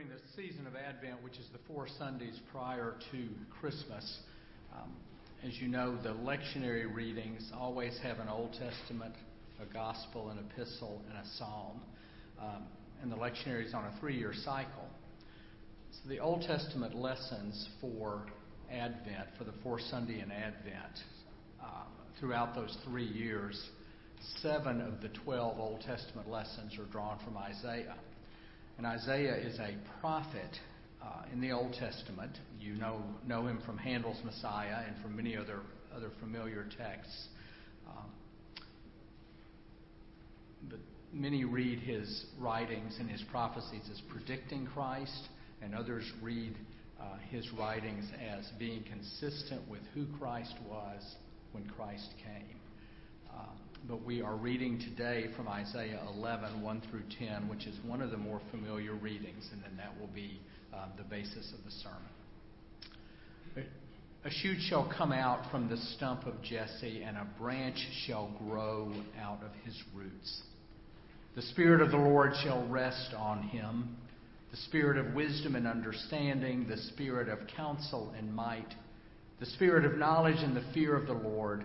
during the season of Advent, which is the four Sundays prior to Christmas, um, as you know, the lectionary readings always have an Old Testament, a Gospel, an Epistle, and a Psalm. Um, and the lectionary is on a three year cycle. So the Old Testament lessons for Advent, for the fourth Sunday in Advent, um, throughout those three years, seven of the 12 Old Testament lessons are drawn from Isaiah. And Isaiah is a prophet uh, in the Old Testament. You know, know him from Handel's Messiah and from many other, other familiar texts. Um, but many read his writings and his prophecies as predicting Christ, and others read uh, his writings as being consistent with who Christ was when Christ came. Um, but we are reading today from Isaiah 11, 1 through 10, which is one of the more familiar readings, and then that will be um, the basis of the sermon. A shoot shall come out from the stump of Jesse, and a branch shall grow out of his roots. The Spirit of the Lord shall rest on him the Spirit of wisdom and understanding, the Spirit of counsel and might, the Spirit of knowledge and the fear of the Lord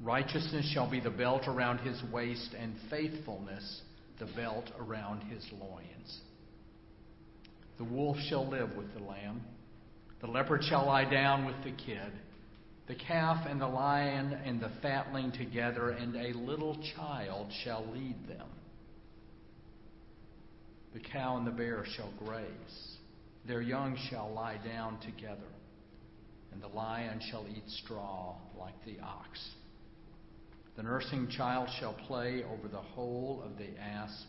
Righteousness shall be the belt around his waist, and faithfulness the belt around his loins. The wolf shall live with the lamb. The leopard shall lie down with the kid. The calf and the lion and the fatling together, and a little child shall lead them. The cow and the bear shall graze. Their young shall lie down together, and the lion shall eat straw like the ox. The nursing child shall play over the hole of the asp,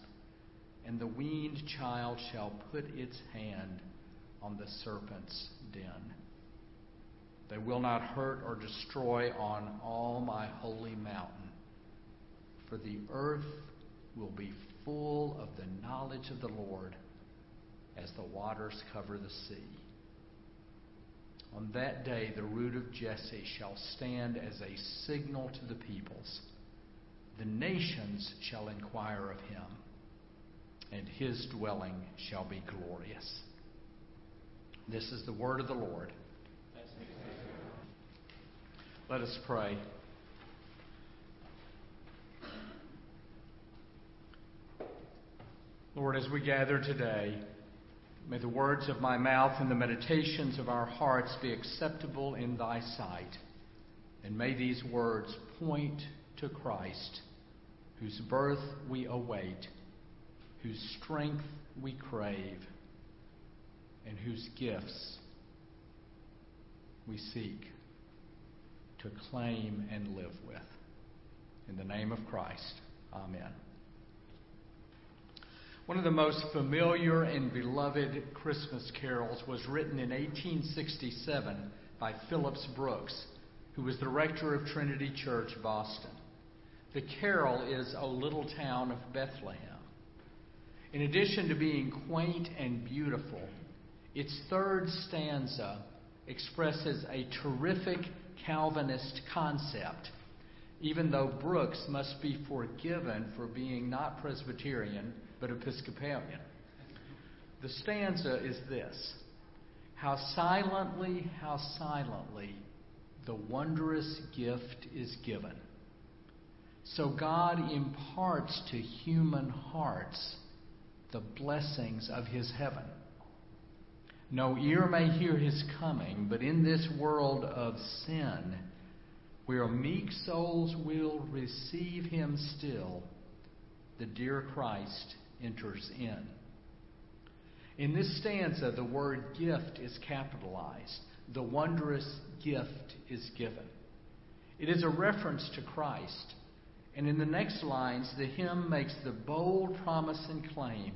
and the weaned child shall put its hand on the serpent's den. They will not hurt or destroy on all my holy mountain, for the earth will be full of the knowledge of the Lord as the waters cover the sea. On that day, the root of Jesse shall stand as a signal to the peoples. The nations shall inquire of him, and his dwelling shall be glorious. This is the word of the Lord. Let us pray. Lord, as we gather today, May the words of my mouth and the meditations of our hearts be acceptable in thy sight. And may these words point to Christ, whose birth we await, whose strength we crave, and whose gifts we seek to claim and live with. In the name of Christ, amen. One of the most familiar and beloved Christmas carols was written in 1867 by Phillips Brooks, who was the rector of Trinity Church, Boston. The carol is O Little Town of Bethlehem. In addition to being quaint and beautiful, its third stanza expresses a terrific Calvinist concept, even though Brooks must be forgiven for being not Presbyterian but Episcopalian. The stanza is this How silently, how silently the wondrous gift is given. So God imparts to human hearts the blessings of his heaven. No ear may hear his coming, but in this world of sin, where meek souls will receive him still, the dear Christ enters in. In this stanza, the word gift is capitalized. The wondrous gift is given. It is a reference to Christ. And in the next lines, the hymn makes the bold promise and claim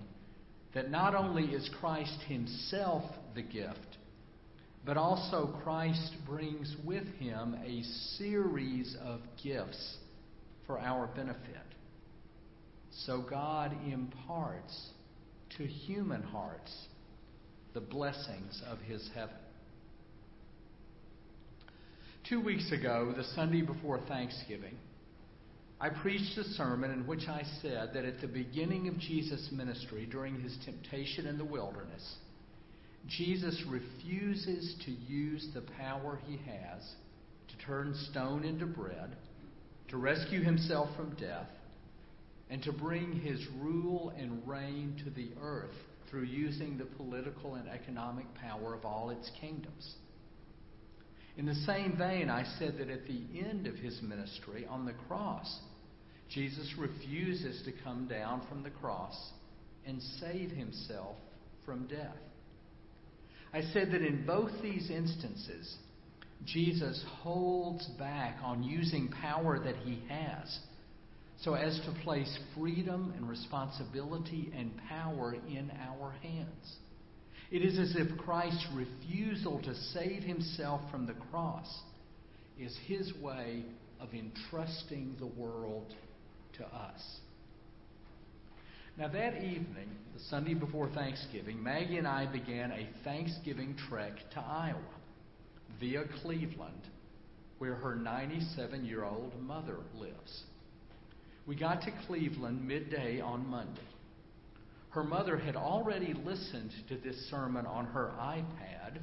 that not only is Christ himself the gift, but also Christ brings with him a series of gifts for our benefit. So God imparts to human hearts the blessings of his heaven. Two weeks ago, the Sunday before Thanksgiving, I preached a sermon in which I said that at the beginning of Jesus' ministry during his temptation in the wilderness, Jesus refuses to use the power he has to turn stone into bread, to rescue himself from death, and to bring his rule and reign to the earth through using the political and economic power of all its kingdoms. In the same vein, I said that at the end of his ministry on the cross, Jesus refuses to come down from the cross and save himself from death. I said that in both these instances, Jesus holds back on using power that he has so as to place freedom and responsibility and power in our hands. It is as if Christ's refusal to save himself from the cross is his way of entrusting the world to us. Now, that evening, the Sunday before Thanksgiving, Maggie and I began a Thanksgiving trek to Iowa via Cleveland, where her 97 year old mother lives. We got to Cleveland midday on Monday. Her mother had already listened to this sermon on her iPad,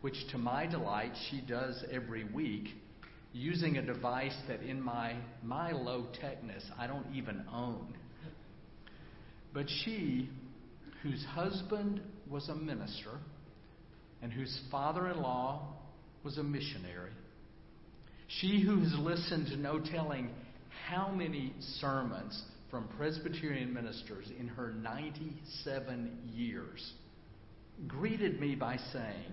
which to my delight she does every week using a device that in my, my low techness I don't even own. But she, whose husband was a minister and whose father in law was a missionary, she who has listened to no telling how many sermons from Presbyterian ministers in her 97 years, greeted me by saying,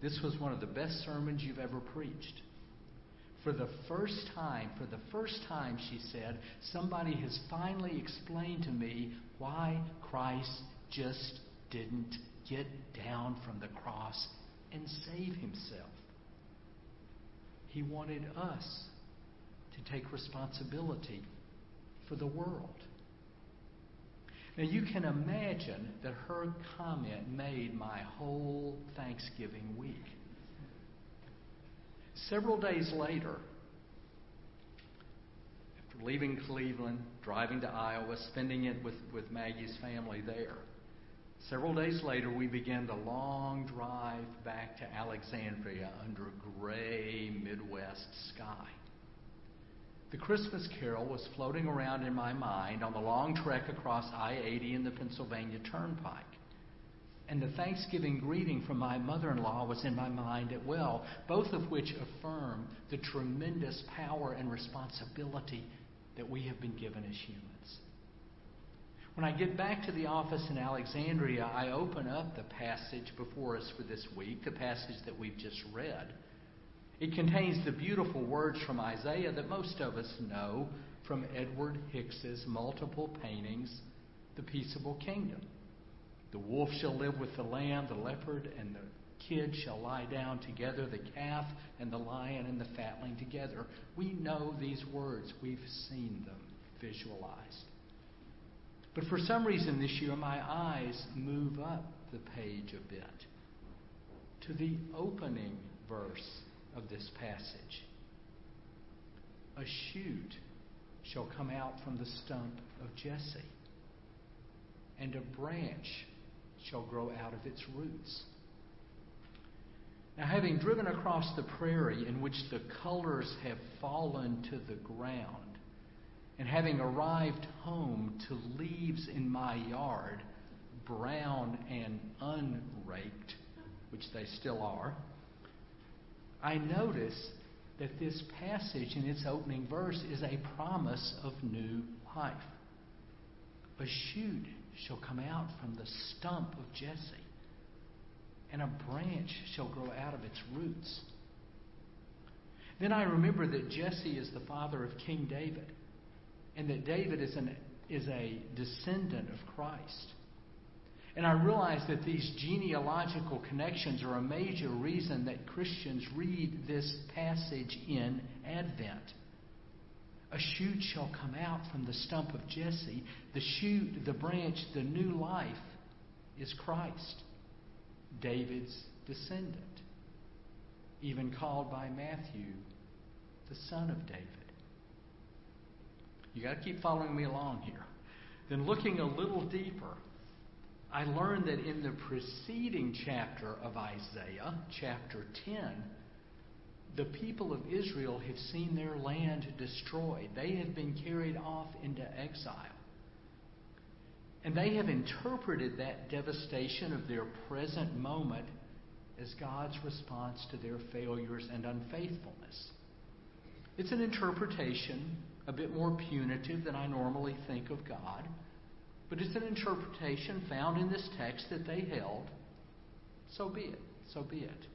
This was one of the best sermons you've ever preached. For the first time, for the first time, she said, somebody has finally explained to me why Christ just didn't get down from the cross and save himself. He wanted us to take responsibility for the world. Now, you can imagine that her comment made my whole Thanksgiving week. Several days later, after leaving Cleveland, driving to Iowa, spending it with, with Maggie's family there, several days later, we began the long drive back to Alexandria under a gray Midwest sky. The Christmas carol was floating around in my mind on the long trek across I 80 and the Pennsylvania Turnpike. And the Thanksgiving greeting from my mother in law was in my mind as well, both of which affirm the tremendous power and responsibility that we have been given as humans. When I get back to the office in Alexandria, I open up the passage before us for this week, the passage that we've just read. It contains the beautiful words from Isaiah that most of us know from Edward Hicks's multiple paintings, The Peaceable Kingdom. The wolf shall live with the lamb, the leopard and the kid shall lie down together, the calf and the lion and the fatling together. We know these words, we've seen them visualized. But for some reason this year, my eyes move up the page a bit to the opening verse of this passage. A shoot shall come out from the stump of Jesse, and a branch shall grow out of its roots. Now, having driven across the prairie in which the colors have fallen to the ground, and having arrived home to leaves in my yard, brown and unraked, which they still are, I notice that this passage in its opening verse is a promise of new life. A shoot shall come out from the stump of Jesse, and a branch shall grow out of its roots. Then I remember that Jesse is the father of King David, and that David is, an, is a descendant of Christ. And I realize that these genealogical connections are a major reason that Christians read this passage in Advent. A shoot shall come out from the stump of Jesse. The shoot, the branch, the new life is Christ, David's descendant, even called by Matthew the son of David. You got to keep following me along here. Then, looking a little deeper, I learned that in the preceding chapter of Isaiah, chapter 10, the people of Israel have seen their land destroyed. They have been carried off into exile. And they have interpreted that devastation of their present moment as God's response to their failures and unfaithfulness. It's an interpretation a bit more punitive than I normally think of God, but it's an interpretation found in this text that they held. So be it. So be it.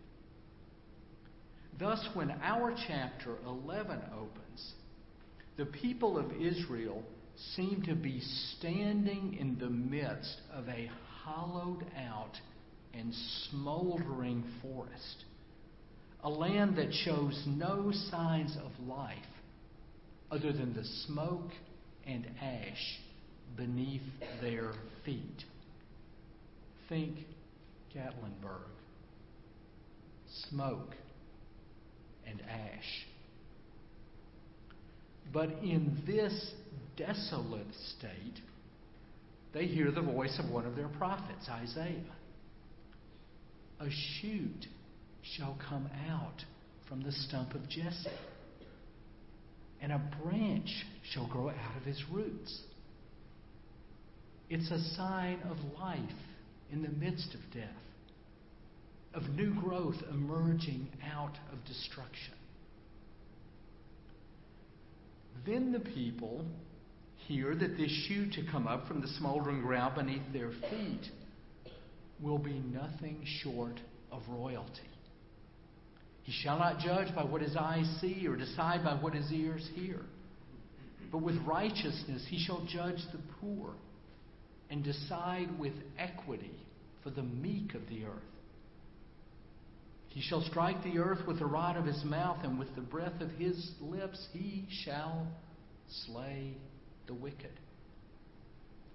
Thus, when our chapter 11 opens, the people of Israel seem to be standing in the midst of a hollowed out and smoldering forest, a land that shows no signs of life other than the smoke and ash beneath their feet. Think Gatlinburg. Smoke and ash. But in this desolate state, they hear the voice of one of their prophets, Isaiah. A shoot shall come out from the stump of Jesse, and a branch shall grow out of his roots. It's a sign of life in the midst of death of new growth emerging out of destruction. Then the people hear that this shoot to come up from the smoldering ground beneath their feet will be nothing short of royalty. He shall not judge by what his eyes see or decide by what his ears hear. But with righteousness he shall judge the poor and decide with equity for the meek of the earth. He shall strike the earth with the rod of his mouth, and with the breath of his lips he shall slay the wicked.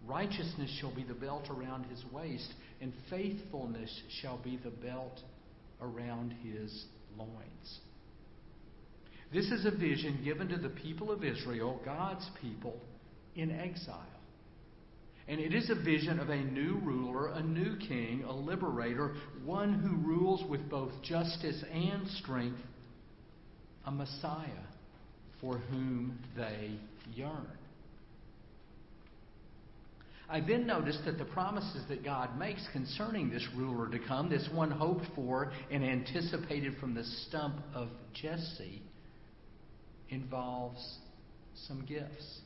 Righteousness shall be the belt around his waist, and faithfulness shall be the belt around his loins. This is a vision given to the people of Israel, God's people, in exile. And it is a vision of a new ruler, a new king, a liberator, one who rules with both justice and strength, a Messiah for whom they yearn. I then noticed that the promises that God makes concerning this ruler to come, this one hoped for and anticipated from the stump of Jesse, involves some gifts.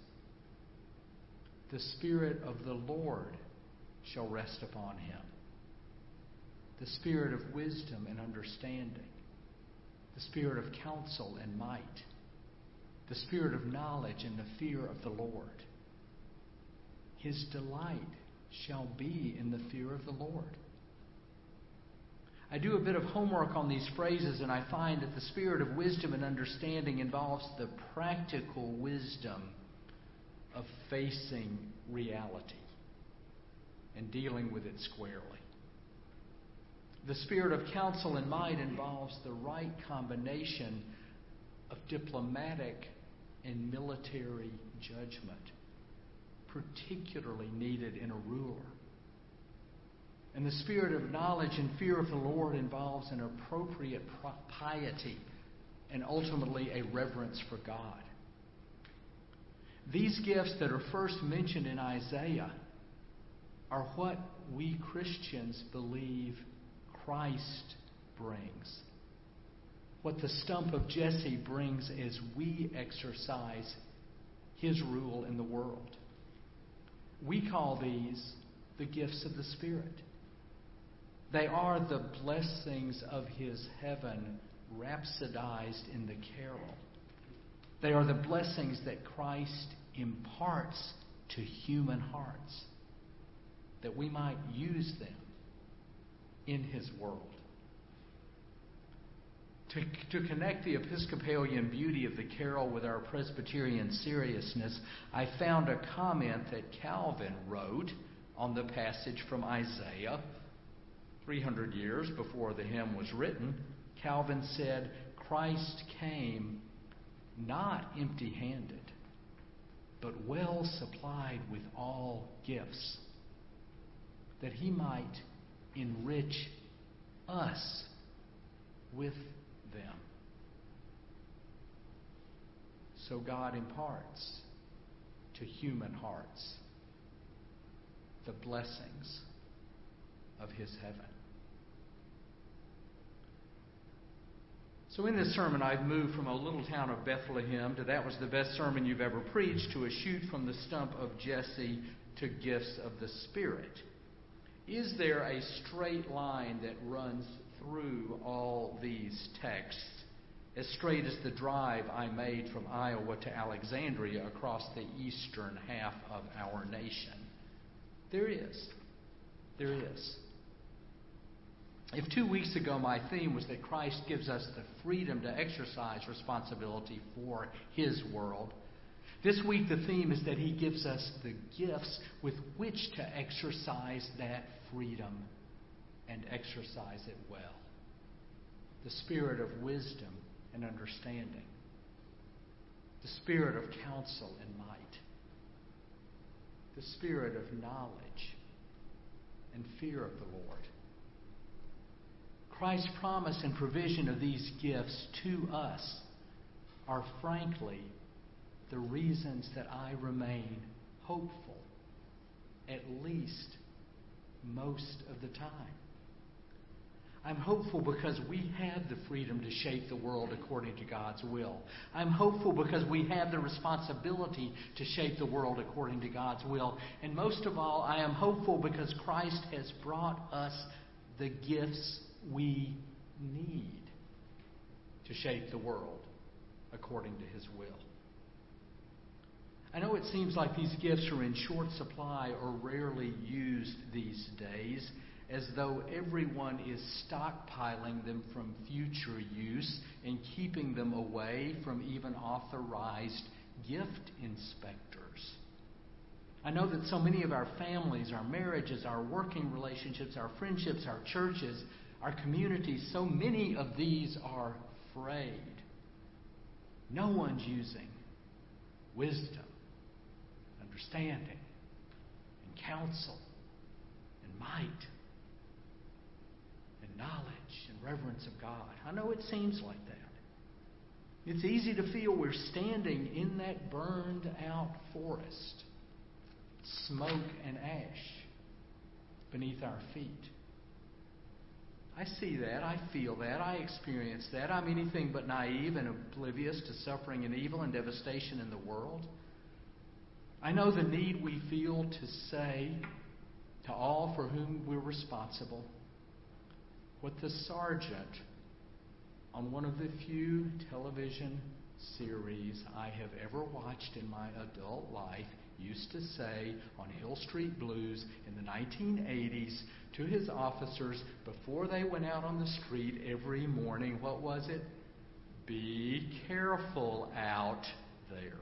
The Spirit of the Lord shall rest upon him. The Spirit of wisdom and understanding. The Spirit of counsel and might. The Spirit of knowledge and the fear of the Lord. His delight shall be in the fear of the Lord. I do a bit of homework on these phrases, and I find that the spirit of wisdom and understanding involves the practical wisdom of facing reality and dealing with it squarely. The spirit of counsel and might involves the right combination of diplomatic and military judgment, particularly needed in a ruler. And the spirit of knowledge and fear of the Lord involves an appropriate piety and ultimately a reverence for God. These gifts that are first mentioned in Isaiah are what we Christians believe Christ brings. What the stump of Jesse brings as we exercise his rule in the world. We call these the gifts of the Spirit. They are the blessings of his heaven rhapsodized in the carol. They are the blessings that Christ imparts to human hearts. that we might use them in His world. To, to connect the Episcopalian beauty of the carol with our Presbyterian seriousness, I found a comment that Calvin wrote on the passage from Isaiah. 300 years before the hymn was written, Calvin said, Christ came not empty handed, but well supplied with all gifts, that he might enrich us with them. So God imparts to human hearts the blessings of his heaven. So, in this sermon, I've moved from a little town of Bethlehem to that was the best sermon you've ever preached to a shoot from the stump of Jesse to gifts of the Spirit. Is there a straight line that runs through all these texts, as straight as the drive I made from Iowa to Alexandria across the eastern half of our nation? There is. There is. If two weeks ago my theme was that Christ gives us the freedom to exercise responsibility for His world, this week the theme is that He gives us the gifts with which to exercise that freedom and exercise it well. The spirit of wisdom and understanding, the spirit of counsel and might, the spirit of knowledge and fear of the Lord. Christ's promise and provision of these gifts to us are frankly the reasons that I remain hopeful, at least most of the time. I'm hopeful because we have the freedom to shape the world according to God's will. I'm hopeful because we have the responsibility to shape the world according to God's will. And most of all, I am hopeful because Christ has brought us the gifts we need to shape the world according to His will. I know it seems like these gifts are in short supply or rarely used these days, as though everyone is stockpiling them from future use and keeping them away from even authorized gift inspectors. I know that so many of our families, our marriages, our working relationships, our friendships, our churches, our communities, so many of these are frayed. No one's using wisdom, understanding, and counsel, and might, and knowledge, and reverence of God. I know it seems like that. It's easy to feel we're standing in that burned out forest, smoke and ash beneath our feet. I see that. I feel that. I experience that. I'm anything but naive and oblivious to suffering and evil and devastation in the world. I know the need we feel to say to all for whom we're responsible what the sergeant on one of the few television series I have ever watched in my adult life used to say on Hill Street Blues in the 1980s to his officers before they went out on the street every morning. What was it? Be careful out there.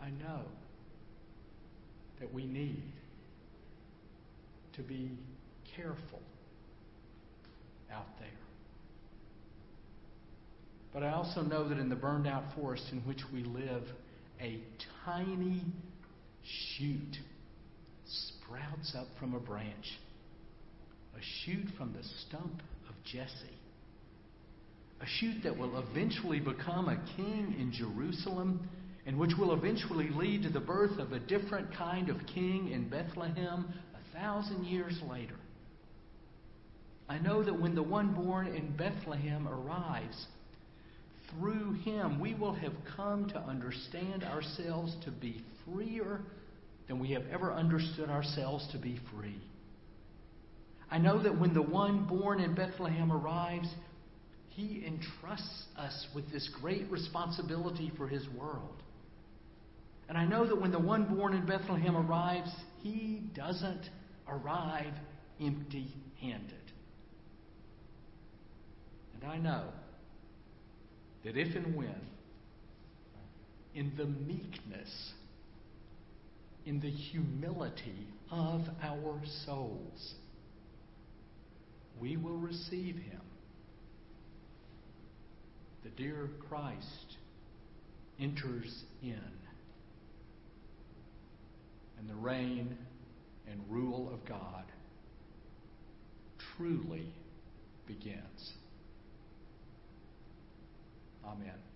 I know that we need to be careful out there. But I also know that in the burned out forest in which we live, a tiny shoot sprouts up from a branch, a shoot from the stump of Jesse, a shoot that will eventually become a king in Jerusalem and which will eventually lead to the birth of a different kind of king in Bethlehem a thousand years later. I know that when the one born in Bethlehem arrives, through him we will have come to understand ourselves to be freer than we have ever understood ourselves to be free. I know that when the one born in Bethlehem arrives, he entrusts us with this great responsibility for his world. And I know that when the one born in Bethlehem arrives, he doesn't arrive empty handed. And I know that if and when, in the meekness, in the humility of our souls, we will receive him. The dear Christ enters in, and the reign and rule of God truly begins. Amen.